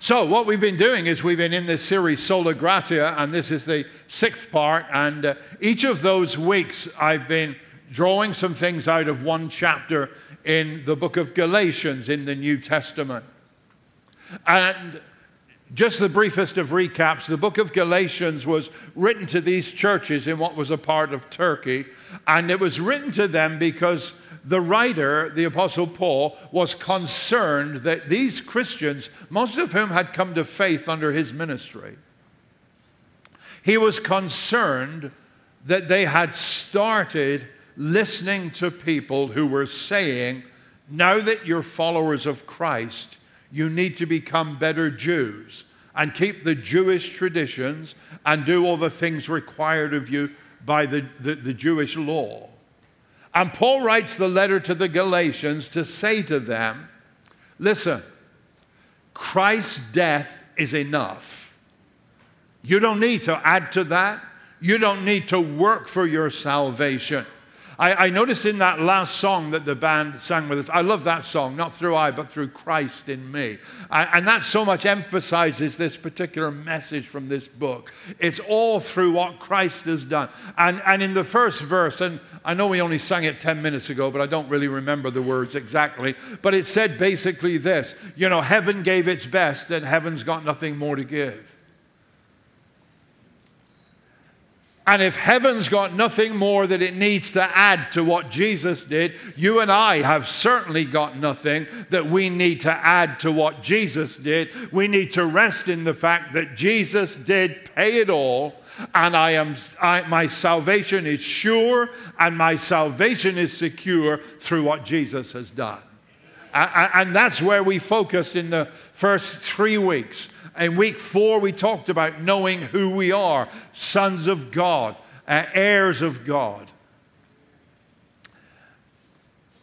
So, what we've been doing is we've been in this series, Sola Gratia, and this is the sixth part. And uh, each of those weeks, I've been drawing some things out of one chapter in the book of Galatians in the New Testament. And just the briefest of recaps the book of Galatians was written to these churches in what was a part of Turkey. And it was written to them because the writer, the Apostle Paul, was concerned that these Christians, most of whom had come to faith under his ministry, he was concerned that they had started listening to people who were saying, now that you're followers of Christ, you need to become better Jews and keep the Jewish traditions and do all the things required of you by the, the, the Jewish law. And Paul writes the letter to the Galatians to say to them, listen, Christ's death is enough. You don't need to add to that. You don't need to work for your salvation. I, I, noticed in that last song that the band sang with us, I love that song, not through I, but through Christ in me. And, and that so much emphasizes this particular message from this book. It's all through what Christ has done. And, and in the first verse, and I know we only sang it 10 minutes ago, but I don't really remember the words exactly. But it said basically this you know, heaven gave its best, and heaven's got nothing more to give. And if heaven's got nothing more that it needs to add to what Jesus did, you and I have certainly got nothing that we need to add to what Jesus did. We need to rest in the fact that Jesus did pay it all, and I am, I, my salvation is sure, and my salvation is secure through what Jesus has done. And that's where we focused in the first three weeks. In week four, we talked about knowing who we are sons of God, uh, heirs of God.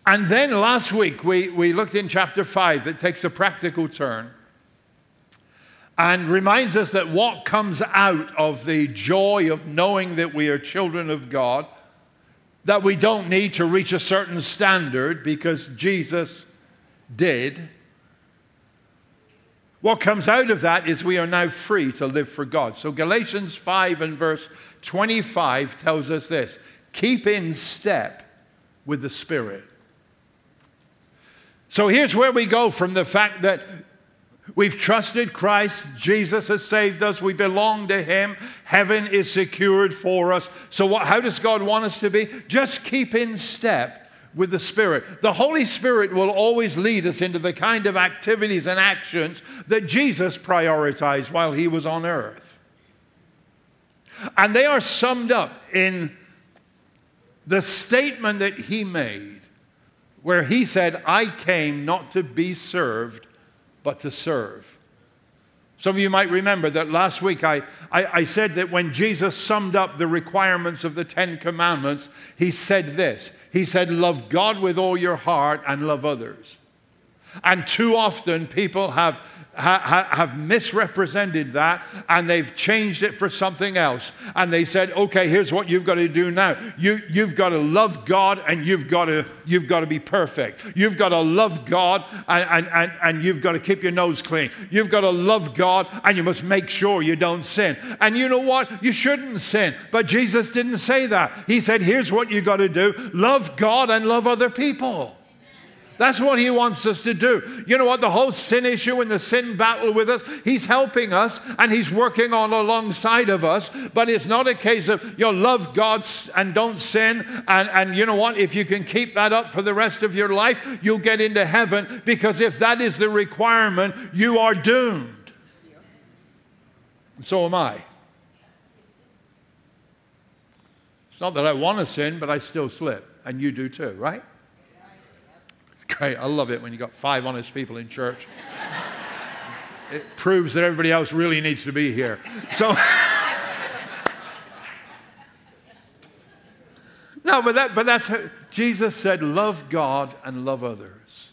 And then last week, we, we looked in chapter five that takes a practical turn and reminds us that what comes out of the joy of knowing that we are children of God, that we don't need to reach a certain standard because Jesus did what comes out of that is we are now free to live for God. So Galatians 5 and verse 25 tells us this keep in step with the Spirit. So here's where we go from the fact that we've trusted Christ, Jesus has saved us, we belong to Him, heaven is secured for us. So, what, how does God want us to be? Just keep in step with the Spirit. The Holy Spirit will always lead us into the kind of activities and actions that Jesus prioritized while he was on earth. And they are summed up in the statement that he made, where he said, I came not to be served, but to serve. Some of you might remember that last week I, I, I, said that when Jesus summed up the requirements of the Ten Commandments, he said this He said, Love God with all your heart and love others. And too often people have ha, have misrepresented that and they've changed it for something else. And they said, okay, here's what you've got to do now. You, you've got to love God and you've got to, you've got to be perfect. You've got to love God and, and, and, and you've got to keep your nose clean. You've got to love God and you must make sure you don't sin. And you know what? You shouldn't sin. But Jesus didn't say that. He said, here's what you've got to do love God and love other people. That's what he wants us to do. You know what? The whole sin issue and the sin battle with us, he's helping us and he's working on alongside of us. But it's not a case of you love God and don't sin. And, and you know what? If you can keep that up for the rest of your life, you'll get into heaven because if that is the requirement, you are doomed. So am I. It's not that I want to sin, but I still slip. And you do too, right? Great. I love it when you've got five honest people in church. it proves that everybody else really needs to be here. So. no, but, that, but that's how, Jesus said, love God and love others.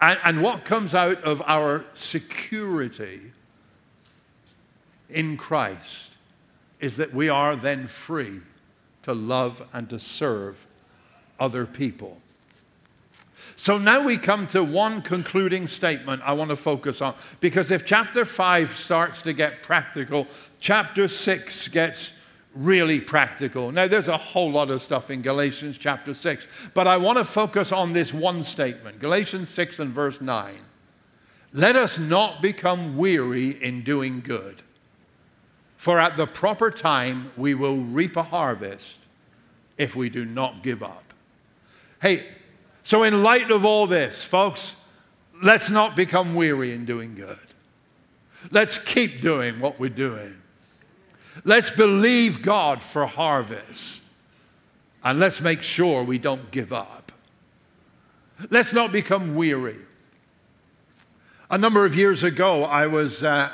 And, and what comes out of our security in Christ is that we are then free to love and to serve other people. So now we come to one concluding statement I want to focus on. Because if chapter 5 starts to get practical, chapter 6 gets really practical. Now, there's a whole lot of stuff in Galatians chapter 6, but I want to focus on this one statement Galatians 6 and verse 9. Let us not become weary in doing good, for at the proper time we will reap a harvest if we do not give up. Hey, so, in light of all this, folks, let's not become weary in doing good. Let's keep doing what we're doing. Let's believe God for harvest. And let's make sure we don't give up. Let's not become weary. A number of years ago, I was, uh,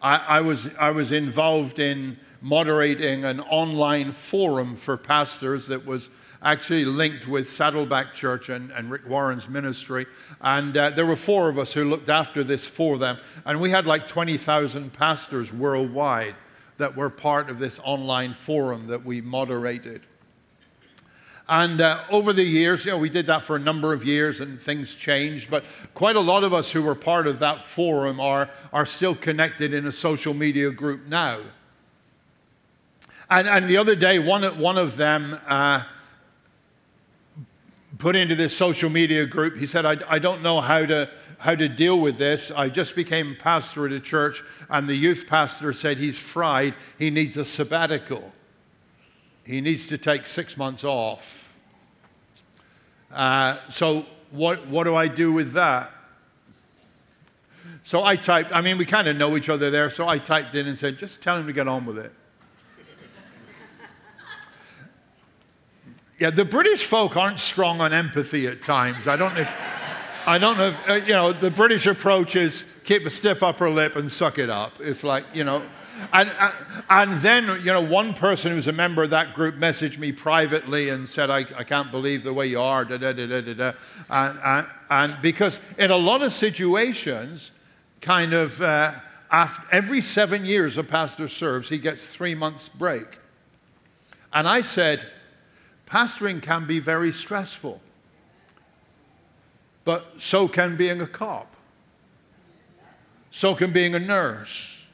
I, I, was, I was involved in moderating an online forum for pastors that was actually linked with Saddleback Church and, and Rick Warren's ministry. And uh, there were four of us who looked after this for them. And we had like 20,000 pastors worldwide that were part of this online forum that we moderated. And uh, over the years, you know, we did that for a number of years and things changed, but quite a lot of us who were part of that forum are, are still connected in a social media group now. And, and the other day, one, one of them uh, put into this social media group. He said, I, I don't know how to, how to deal with this. I just became pastor at a church, and the youth pastor said he's fried. He needs a sabbatical. He needs to take six months off. Uh, so, what, what do I do with that? So I typed, I mean, we kind of know each other there, so I typed in and said, just tell him to get on with it. Yeah, the British folk aren't strong on empathy at times. I don't know if, I don't know if, uh, you know, the British approach is keep a stiff upper lip and suck it up. It's like, you know, and, and, and then, you know, one person who's a member of that group messaged me privately and said, I, I can't believe the way you are, da da da da da. And, and, and because in a lot of situations, kind of uh, after, every seven years a pastor serves, he gets three months break. And I said, Pastoring can be very stressful, but so can being a cop. So can being a nurse.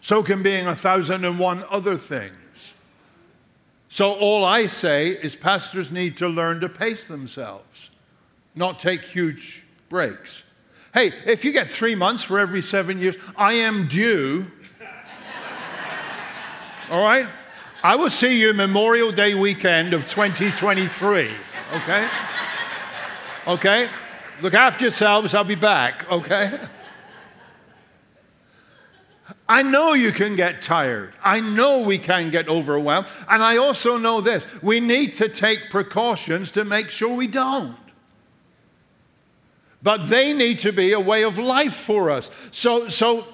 So can being a thousand and one other things. So, all I say is pastors need to learn to pace themselves, not take huge breaks. Hey, if you get three months for every seven years, I am due. All right? I will see you Memorial Day weekend of 2023. Okay? Okay? Look after yourselves. I'll be back. Okay? I know you can get tired. I know we can get overwhelmed. And I also know this we need to take precautions to make sure we don't. But they need to be a way of life for us. So, so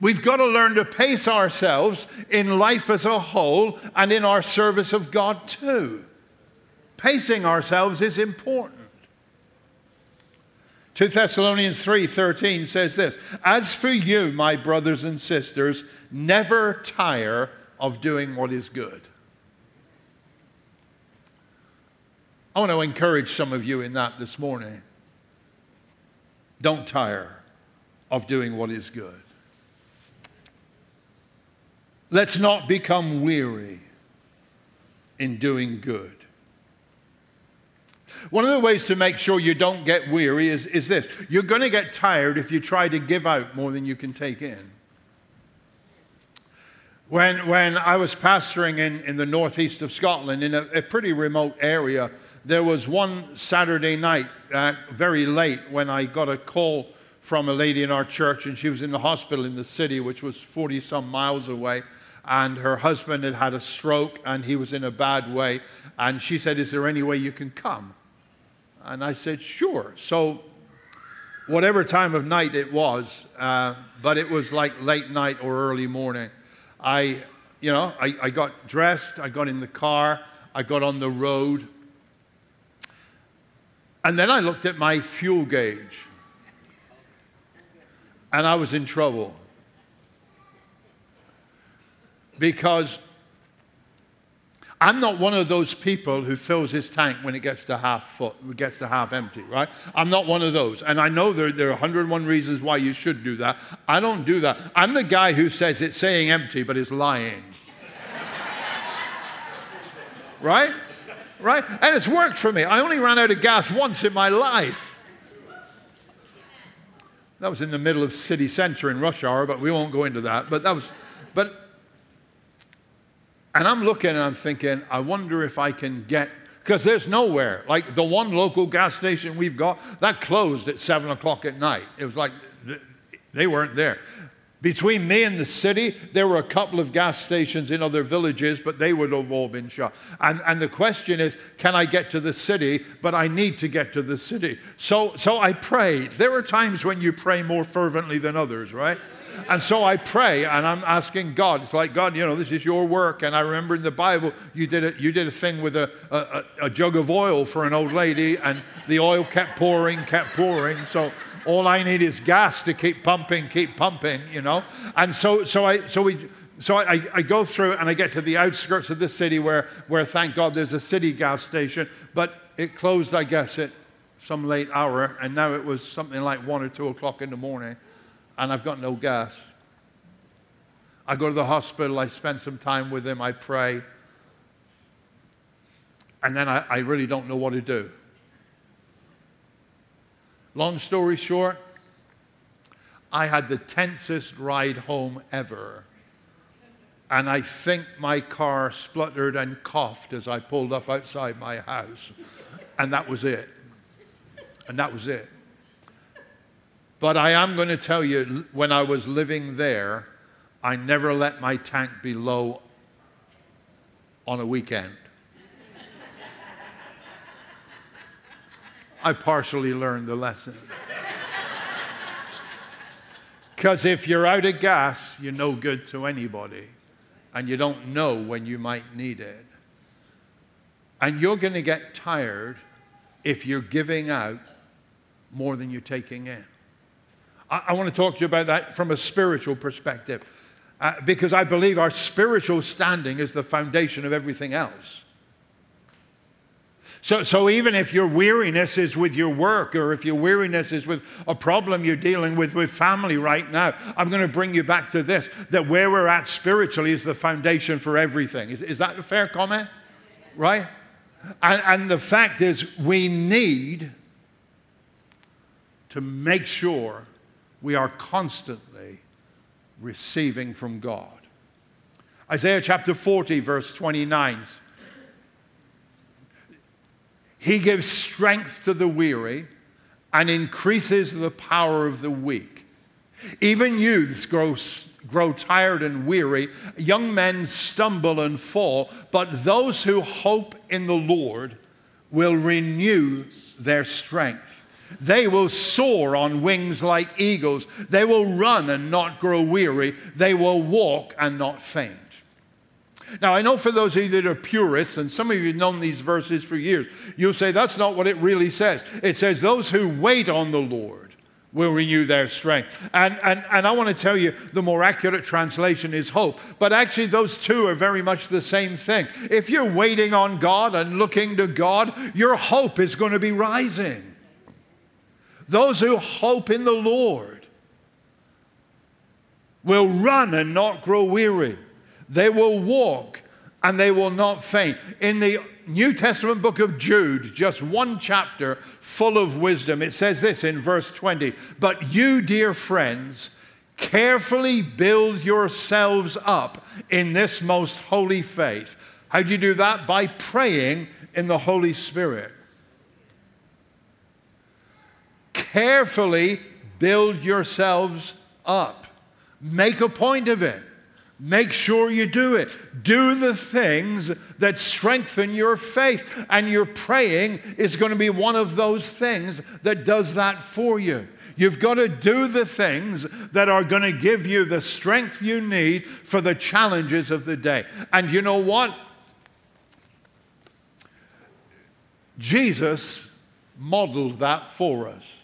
We've got to learn to pace ourselves in life as a whole and in our service of God too. Pacing ourselves is important. 2 Thessalonians 3:13 says this, "As for you, my brothers and sisters, never tire of doing what is good." I want to encourage some of you in that this morning. Don't tire of doing what is good. Let's not become weary in doing good. One of the ways to make sure you don't get weary is, is this you're going to get tired if you try to give out more than you can take in. When, when I was pastoring in, in the northeast of Scotland, in a, a pretty remote area, there was one Saturday night, uh, very late, when I got a call from a lady in our church, and she was in the hospital in the city, which was 40 some miles away and her husband had had a stroke and he was in a bad way. And she said, Is there any way you can come? And I said, Sure. So, whatever time of night it was, uh, but it was like late night or early morning, I, you know, I, I got dressed, I got in the car, I got on the road. And then I looked at my fuel gauge and I was in trouble because I'm not one of those people who fills his tank when it gets to half full, gets to half empty, right? I'm not one of those. And I know there, there are 101 reasons why you should do that. I don't do that. I'm the guy who says it's saying empty, but it's lying. right? Right? And it's worked for me. I only ran out of gas once in my life. That was in the middle of city center in rush hour, but we won't go into that. But that was, but and I'm looking and I'm thinking, I wonder if I can get, because there's nowhere. Like the one local gas station we've got, that closed at 7 o'clock at night. It was like they weren't there. Between me and the city, there were a couple of gas stations in other villages, but they would have all been shut. And, and the question is, can I get to the city? But I need to get to the city. So, so I prayed. There are times when you pray more fervently than others, right? And so I pray and I'm asking God. It's like, God, you know, this is your work. And I remember in the Bible, you did a, you did a thing with a, a, a jug of oil for an old lady, and the oil kept pouring, kept pouring. So all I need is gas to keep pumping, keep pumping, you know. And so, so I, so we, so I, I, go through and I get to the outskirts of the city where, where thank God there's a city gas station, but it closed, I guess, at some late hour, and now it was something like one or two o'clock in the morning and I've got no gas. I go to the hospital, I spend some time with him, I pray, and then I, I really don't know what to do. Long story short, I had the tensest ride home ever. And I think my car spluttered and coughed as I pulled up outside my house. And that was it. And that was it. But I am going to tell you, when I was living there, I never let my tank be low on a weekend. I partially learned the lesson. Because if you're out of gas, you're no good to anybody. And you don't know when you might need it. And you're going to get tired if you're giving out more than you're taking in. I, I want to talk to you about that from a spiritual perspective uh, because I believe our spiritual standing is the foundation of everything else. So, so even if your weariness is with your work or if your weariness is with a problem you're dealing with with family right now, I'm going to bring you back to this that where we're at spiritually is the foundation for everything. Is, is that a fair comment? Right? And, and the fact is, we need to make sure we are constantly receiving from God. Isaiah chapter 40, verse 29. He gives strength to the weary and increases the power of the weak. Even youths grow, grow tired and weary, young men stumble and fall, but those who hope in the Lord will renew their strength. They will soar on wings like eagles. They will run and not grow weary. They will walk and not faint. Now, I know for those of you that are purists, and some of you have known these verses for years, you'll say that's not what it really says. It says, Those who wait on the Lord will renew their strength. And, and, and I want to tell you, the more accurate translation is hope. But actually, those two are very much the same thing. If you're waiting on God and looking to God, your hope is going to be rising. Those who hope in the Lord will run and not grow weary. They will walk and they will not faint. In the New Testament book of Jude, just one chapter full of wisdom, it says this in verse 20 But you, dear friends, carefully build yourselves up in this most holy faith. How do you do that? By praying in the Holy Spirit carefully build yourselves up. Make a point of it. Make sure you do it. Do the things that strengthen your faith. And your praying is going to be one of those things that does that for you. You've got to do the things that are going to give you the strength you need for the challenges of the day. And you know what? Jesus modeled that for us.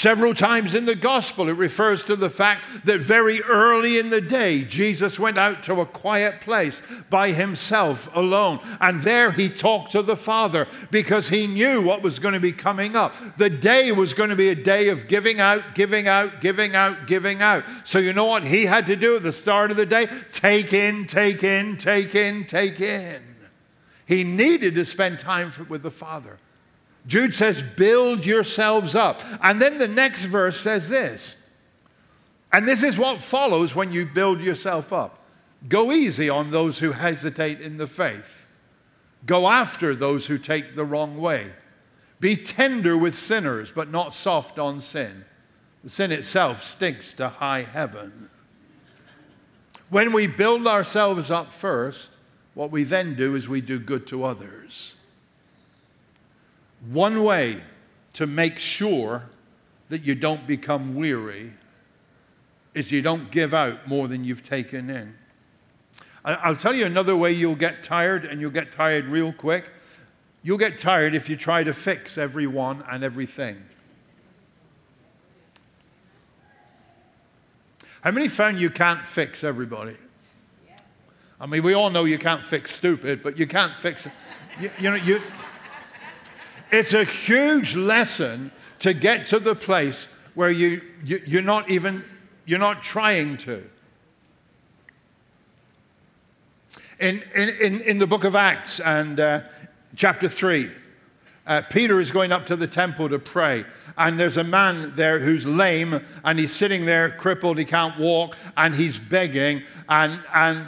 Several times in the gospel, it refers to the fact that very early in the day, Jesus went out to a quiet place by himself alone. And there he talked to the Father because he knew what was going to be coming up. The day was going to be a day of giving out, giving out, giving out, giving out. So, you know what he had to do at the start of the day? Take in, take in, take in, take in. He needed to spend time with the Father. Jude says, build yourselves up. And then the next verse says this. And this is what follows when you build yourself up go easy on those who hesitate in the faith, go after those who take the wrong way. Be tender with sinners, but not soft on sin. The sin itself stinks to high heaven. When we build ourselves up first, what we then do is we do good to others. One way to make sure that you don't become weary is you don't give out more than you've taken in. I'll tell you another way you'll get tired, and you'll get tired real quick. You'll get tired if you try to fix everyone and everything. How many found you can't fix everybody? I mean, we all know you can't fix stupid, but you can't fix it. You, you know, you, it's a huge lesson to get to the place where you, you, you're not even, you're not trying to. In, in, in the book of Acts and uh, chapter 3, uh, Peter is going up to the temple to pray. And there's a man there who's lame, and he's sitting there crippled, he can't walk, and he's begging. And, and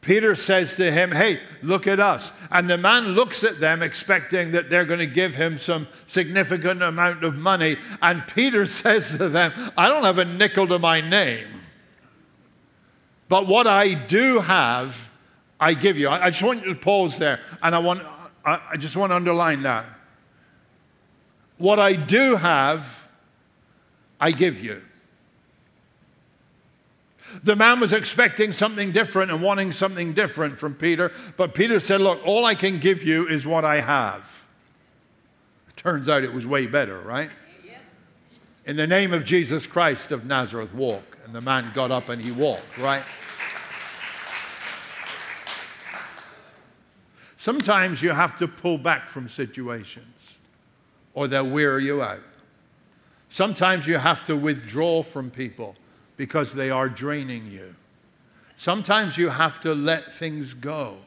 Peter says to him, Hey, look at us. And the man looks at them, expecting that they're going to give him some significant amount of money. And Peter says to them, I don't have a nickel to my name. But what I do have, I give you. I just want you to pause there. And I, want, I just want to underline that. What I do have, I give you. The man was expecting something different and wanting something different from Peter, but Peter said, Look, all I can give you is what I have. Turns out it was way better, right? In the name of Jesus Christ of Nazareth, walk. And the man got up and he walked, right? Sometimes you have to pull back from situations or they'll wear you out. Sometimes you have to withdraw from people because they are draining you. Sometimes you have to let things go.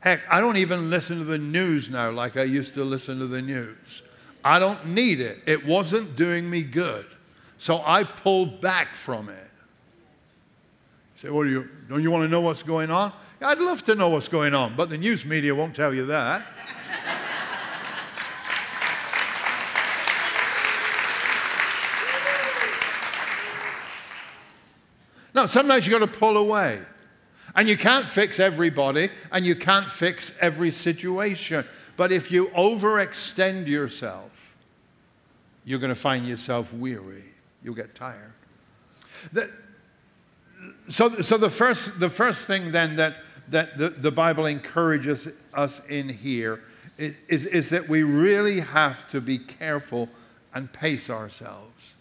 Heck, I don't even listen to the news now like I used to listen to the news. I don't need it. It wasn't doing me good. So I pulled back from it. You say, do you, don't you want to know what's going on? I'd love to know what's going on, but the news media won't tell you that. No, sometimes you've got to pull away. And you can't fix everybody and you can't fix every situation. But if you overextend yourself, you're going to find yourself weary. You'll get tired. The, so, so the, first, the first thing then that, that the, the Bible encourages us in here is, is that we really have to be careful and pace ourselves.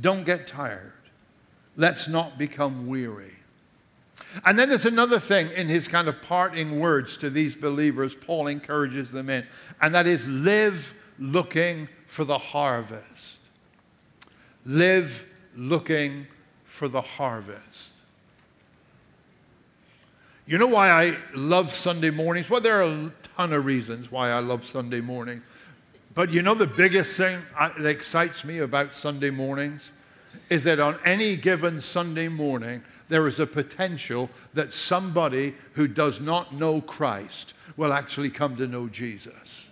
Don't get tired. Let's not become weary. And then there's another thing in his kind of parting words to these believers, Paul encourages them in, and that is live looking for the harvest. Live looking for the harvest. You know why I love Sunday mornings? Well, there are a ton of reasons why I love Sunday mornings. But you know, the biggest thing uh, that excites me about Sunday mornings is that on any given Sunday morning, there is a potential that somebody who does not know Christ will actually come to know Jesus.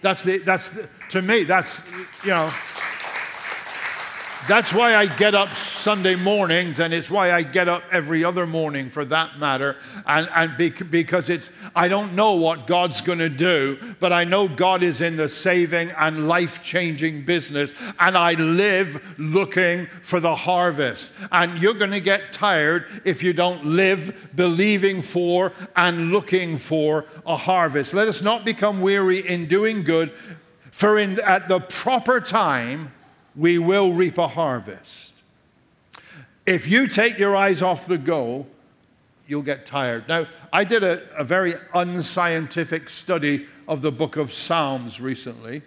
That's the, that's the, to me, that's, you know. That's why I get up Sunday mornings, and it's why I get up every other morning for that matter. And, and because it's, I don't know what God's going to do, but I know God is in the saving and life changing business, and I live looking for the harvest. And you're going to get tired if you don't live believing for and looking for a harvest. Let us not become weary in doing good For in, at the proper time, we will reap a harvest. If you take your eyes off the goal, you'll get tired. Now, I did a, a very unscientific study of the book of Psalms recently,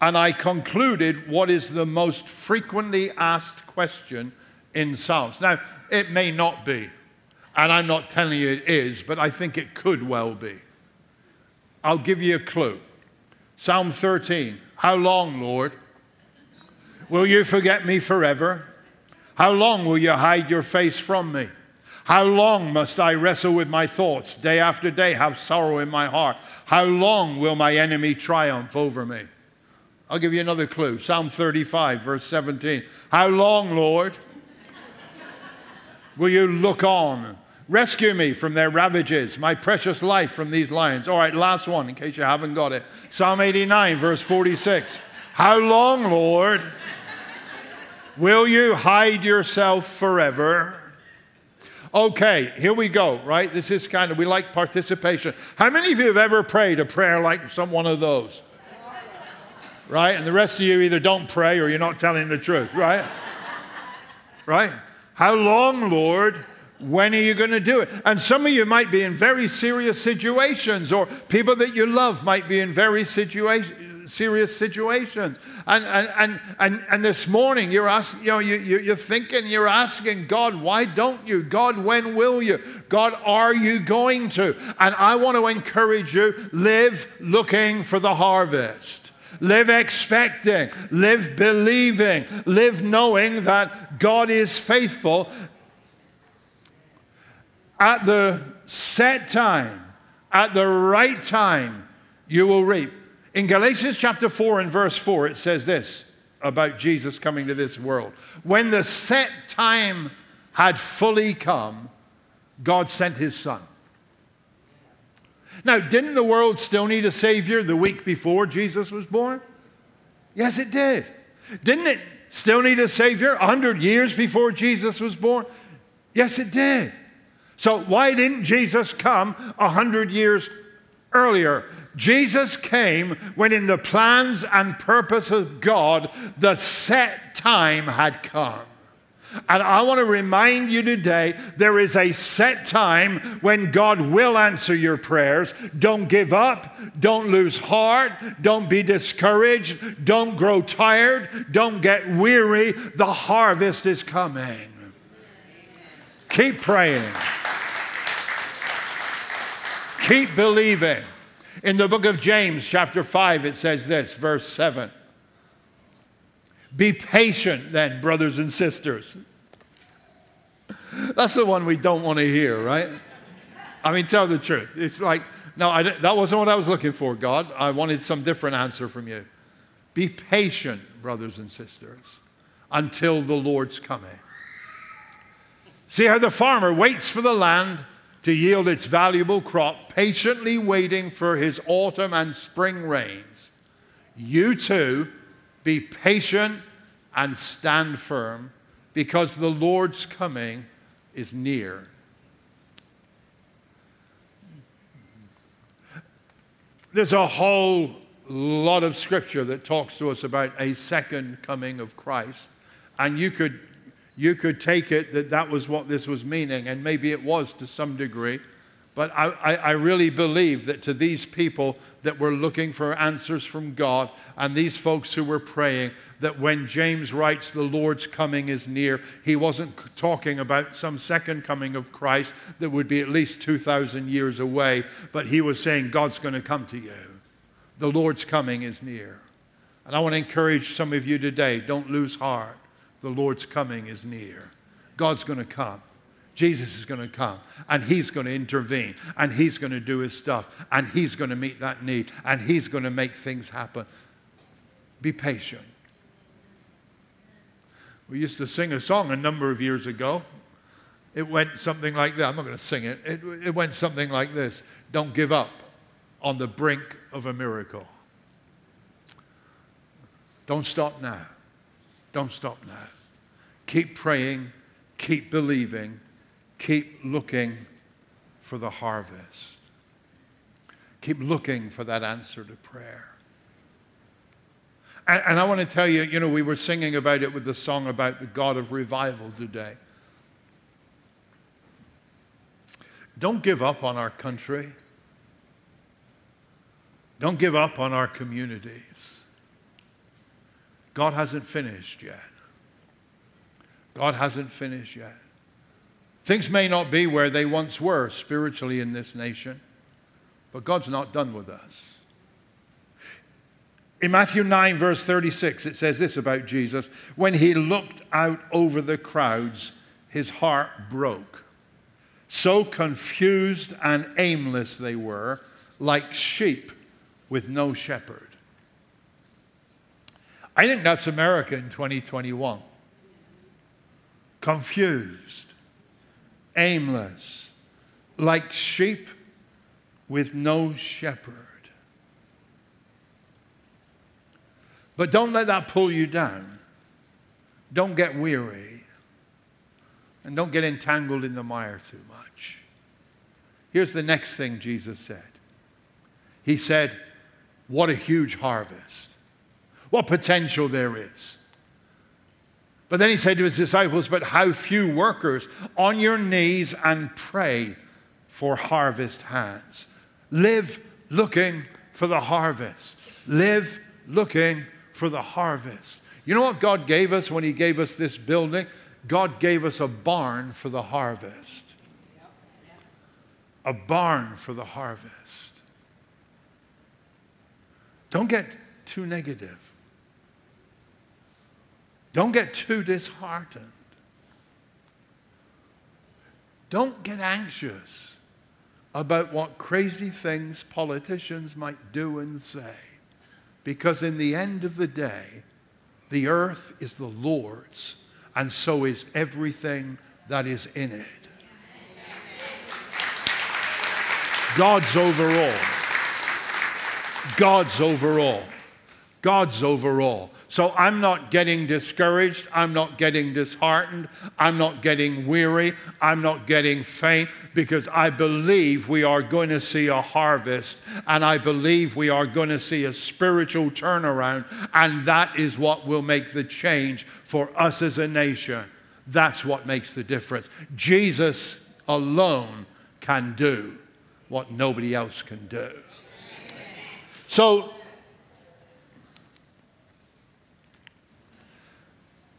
and I concluded what is the most frequently asked question in Psalms. Now, it may not be, and I'm not telling you it is, but I think it could well be. I'll give you a clue. Psalm 13 How long, Lord? Will you forget me forever? How long will you hide your face from me? How long must I wrestle with my thoughts, day after day, have sorrow in my heart? How long will my enemy triumph over me? I'll give you another clue Psalm 35, verse 17. How long, Lord, will you look on? Rescue me from their ravages, my precious life from these lions. All right, last one in case you haven't got it. Psalm 89, verse 46. How long, Lord, will you hide yourself forever? Okay, here we go, right? This is kind of, we like participation. How many of you have ever prayed a prayer like some one of those? Right? And the rest of you either don't pray or you're not telling the truth, right? Right? How long, Lord? When are you going to do it? And some of you might be in very serious situations, or people that you love might be in very situations serious situations. And, and, and, and, and this morning, you're, asking, you know, you, you're thinking, you're asking God, why don't you? God, when will you? God, are you going to? And I want to encourage you live looking for the harvest. Live expecting, live believing, live knowing that God is faithful at the set time, at the right time, you will reap. In Galatians chapter 4 and verse 4, it says this about Jesus coming to this world. When the set time had fully come, God sent his son. Now, didn't the world still need a Savior the week before Jesus was born? Yes, it did. Didn't it still need a Savior 100 years before Jesus was born? Yes, it did. So, why didn't Jesus come 100 years earlier? Jesus came when, in the plans and purpose of God, the set time had come. And I want to remind you today there is a set time when God will answer your prayers. Don't give up. Don't lose heart. Don't be discouraged. Don't grow tired. Don't get weary. The harvest is coming. Keep praying. Keep believing. In the book of James, chapter 5, it says this, verse 7. Be patient then, brothers and sisters. That's the one we don't want to hear, right? I mean, tell the truth. It's like, no, I, that wasn't what I was looking for, God. I wanted some different answer from you. Be patient, brothers and sisters, until the Lord's coming. See how the farmer waits for the land to yield its valuable crop, patiently waiting for his autumn and spring rains. You too be patient and stand firm because the Lord's coming is near. There's a whole lot of scripture that talks to us about a second coming of Christ. And you could you could take it that that was what this was meaning, and maybe it was to some degree. But I, I, I, really believe that to these people that were looking for answers from God, and these folks who were praying, that when James writes, the Lord's coming is near, he wasn't talking about some second coming of Christ that would be at least 2,000 years away, but he was saying, God's going to come to you. The Lord's coming is near. And I want to encourage some of you today don't lose heart the Lord's coming is near. God's going to come. Jesus is going to come and he's going to intervene and he's going to do his stuff and he's going to meet that need and he's going to make things happen. Be patient. We used to sing a song a number of years ago. It went something like that. I'm not going to sing it. it. It went something like this Don't give up on the brink of a miracle. Don't stop now. Don't stop now. Keep praying, keep believing, keep looking for the harvest. Keep looking for that answer to prayer. And, and I want to tell you, you know, we were singing about it with the song about the God of revival today. Don't give up on our country. Don't give up on our communities. God hasn't finished yet. God hasn't finished yet. Things may not be where they once were spiritually in this nation, but God's not done with us. In Matthew 9, verse 36, it says this about Jesus When he looked out over the crowds, his heart broke. So confused and aimless they were, like sheep with no shepherd. I think that's America in 2021. Confused, aimless, like sheep with no shepherd. But don't let that pull you down. Don't get weary. And don't get entangled in the mire too much. Here's the next thing Jesus said He said, What a huge harvest. What potential there is. But then he said to his disciples, But how few workers on your knees and pray for harvest hands. Live looking for the harvest. Live looking for the harvest. You know what God gave us when He gave us this building? God gave us a barn for the harvest. A barn for the harvest. Don't get too negative. Don't get too disheartened. Don't get anxious about what crazy things politicians might do and say. Because in the end of the day, the earth is the Lord's, and so is everything that is in it. God's overall. God's overall. God's overall. So I'm not getting discouraged. I'm not getting disheartened. I'm not getting weary. I'm not getting faint because I believe we are going to see a harvest and I believe we are going to see a spiritual turnaround. And that is what will make the change for us as a nation. That's what makes the difference. Jesus alone can do what nobody else can do. So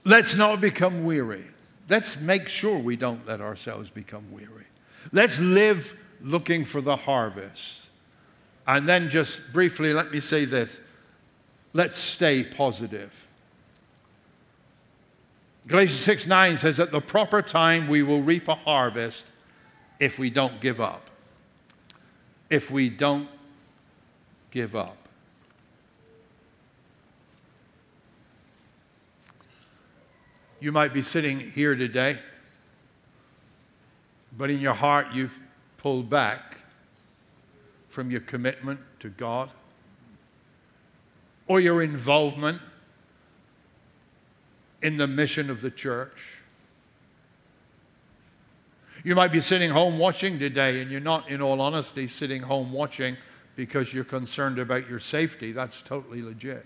Let's not become weary. Let's make sure we don't let ourselves become weary. Let's live looking for the harvest. And then, just briefly, let me say this let's stay positive. Galatians 6 9 says, At the proper time, we will reap a harvest if we don't give up. If we don't give up. You might be sitting here today, but in your heart you've pulled back from your commitment to God or your involvement in the mission of the church. You might be sitting home watching today, and you're not, in all honesty, sitting home watching because you're concerned about your safety. That's totally legit.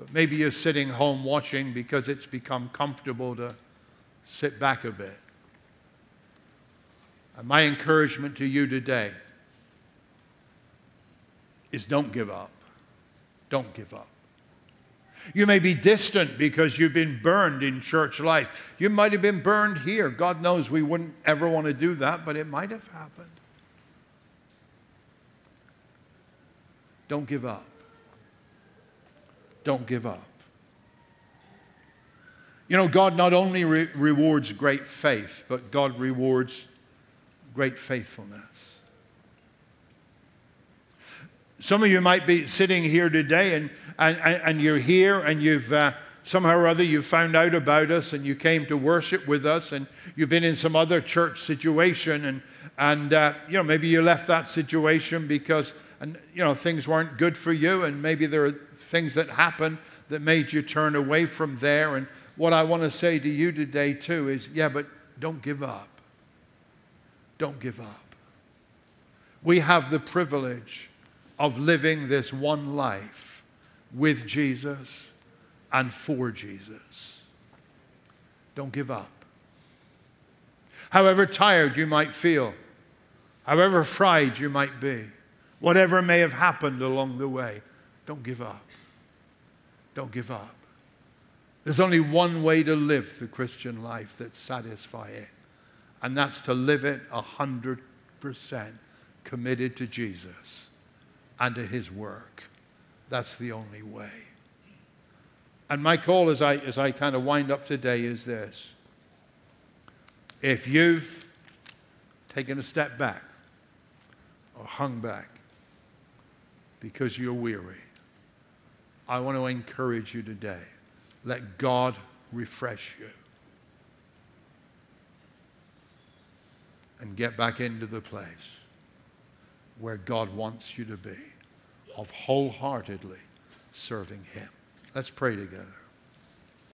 But maybe you're sitting home watching because it's become comfortable to sit back a bit. And my encouragement to you today is don't give up. Don't give up. You may be distant because you've been burned in church life. You might have been burned here. God knows we wouldn't ever want to do that, but it might have happened. Don't give up. Don't give up. You know, God not only re- rewards great faith, but God rewards great faithfulness. Some of you might be sitting here today and, and, and you're here and you've uh, somehow or other you found out about us and you came to worship with us and you've been in some other church situation and, and uh, you know, maybe you left that situation because and you know things weren't good for you and maybe there are things that happened that made you turn away from there and what i want to say to you today too is yeah but don't give up don't give up we have the privilege of living this one life with Jesus and for Jesus. Don't give up. However tired you might feel, however fried you might be, whatever may have happened along the way, don't give up. Don't give up. There's only one way to live the Christian life that's satisfying, and that's to live it 100% committed to Jesus and to his work. That's the only way. And my call as I, as I kind of wind up today is this. If you've taken a step back or hung back because you're weary, I want to encourage you today. Let God refresh you. And get back into the place where God wants you to be, of wholeheartedly serving Him. Let's pray together.